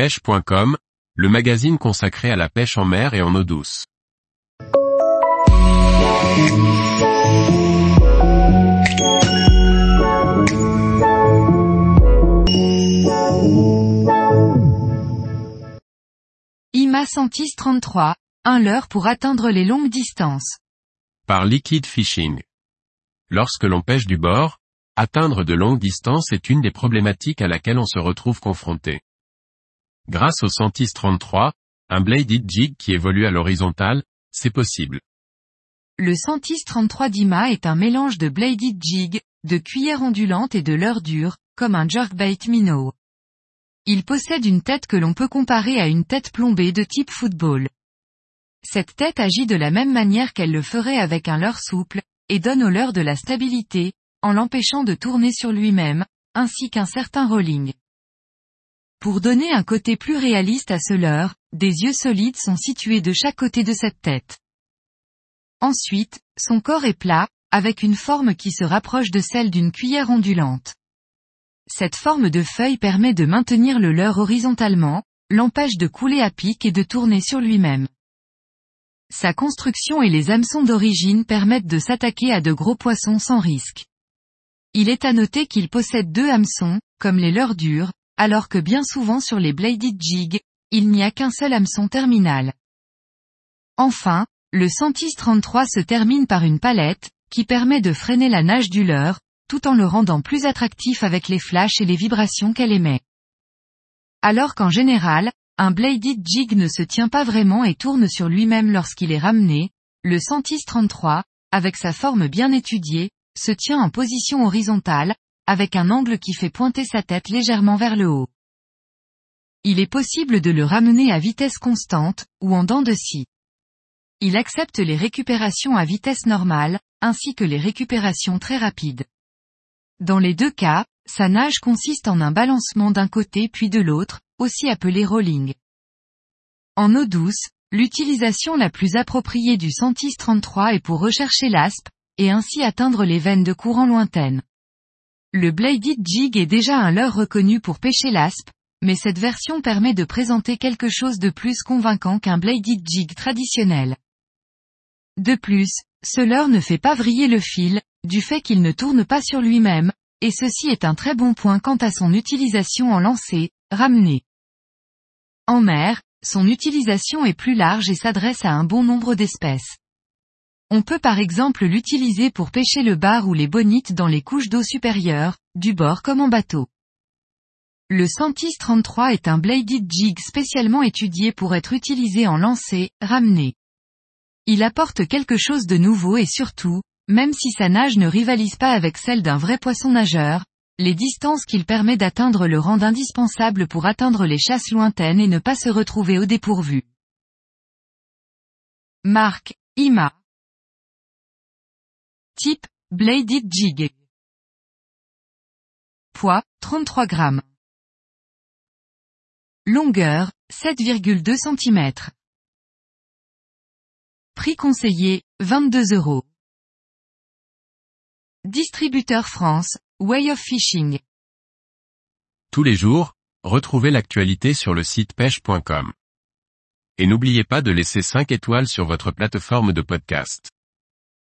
pêche.com, le magazine consacré à la pêche en mer et en eau douce. IMA Santis 33, un leurre pour atteindre les longues distances. Par Liquid Fishing. Lorsque l'on pêche du bord, atteindre de longues distances est une des problématiques à laquelle on se retrouve confronté. Grâce au Santis 33, un bladed jig qui évolue à l'horizontale, c'est possible. Le Santis 33 d'IMA est un mélange de bladed jig, de cuillère ondulante et de leurre dure, comme un jerkbait minnow. Il possède une tête que l'on peut comparer à une tête plombée de type football. Cette tête agit de la même manière qu'elle le ferait avec un leurre souple, et donne au leurre de la stabilité, en l'empêchant de tourner sur lui-même, ainsi qu'un certain rolling. Pour donner un côté plus réaliste à ce leurre, des yeux solides sont situés de chaque côté de cette tête. Ensuite, son corps est plat, avec une forme qui se rapproche de celle d'une cuillère ondulante. Cette forme de feuille permet de maintenir le leurre horizontalement, l'empêche de couler à pic et de tourner sur lui-même. Sa construction et les hameçons d'origine permettent de s'attaquer à de gros poissons sans risque. Il est à noter qu'il possède deux hameçons, comme les leurres durs, alors que bien souvent sur les bladed jig, il n'y a qu'un seul hameçon terminal. Enfin, le Santis 33 se termine par une palette, qui permet de freiner la nage du leurre, tout en le rendant plus attractif avec les flashs et les vibrations qu'elle émet. Alors qu'en général, un bladed jig ne se tient pas vraiment et tourne sur lui-même lorsqu'il est ramené, le Santis 33, avec sa forme bien étudiée, se tient en position horizontale, avec un angle qui fait pointer sa tête légèrement vers le haut. Il est possible de le ramener à vitesse constante, ou en dents de scie. Il accepte les récupérations à vitesse normale, ainsi que les récupérations très rapides. Dans les deux cas, sa nage consiste en un balancement d'un côté puis de l'autre, aussi appelé rolling. En eau douce, l'utilisation la plus appropriée du Santis 33 est pour rechercher l'aspe, et ainsi atteindre les veines de courant lointaines. Le bladed jig est déjà un leurre reconnu pour pêcher l'aspe, mais cette version permet de présenter quelque chose de plus convaincant qu'un bladed jig traditionnel. De plus, ce leurre ne fait pas vriller le fil, du fait qu'il ne tourne pas sur lui-même, et ceci est un très bon point quant à son utilisation en lancer, ramené. En mer, son utilisation est plus large et s'adresse à un bon nombre d'espèces. On peut par exemple l'utiliser pour pêcher le bar ou les bonites dans les couches d'eau supérieures, du bord comme en bateau. Le Santis 33 est un bladed jig spécialement étudié pour être utilisé en lancer, ramené. Il apporte quelque chose de nouveau et surtout, même si sa nage ne rivalise pas avec celle d'un vrai poisson nageur, les distances qu'il permet d'atteindre le rendent indispensable pour atteindre les chasses lointaines et ne pas se retrouver au dépourvu. Marque, IMA. Type, Bladed Jig. Poids, 33 grammes. Longueur, 7,2 cm. Prix conseillé, 22 euros. Distributeur France, Way of Fishing. Tous les jours, retrouvez l'actualité sur le site pêche.com. Et n'oubliez pas de laisser 5 étoiles sur votre plateforme de podcast.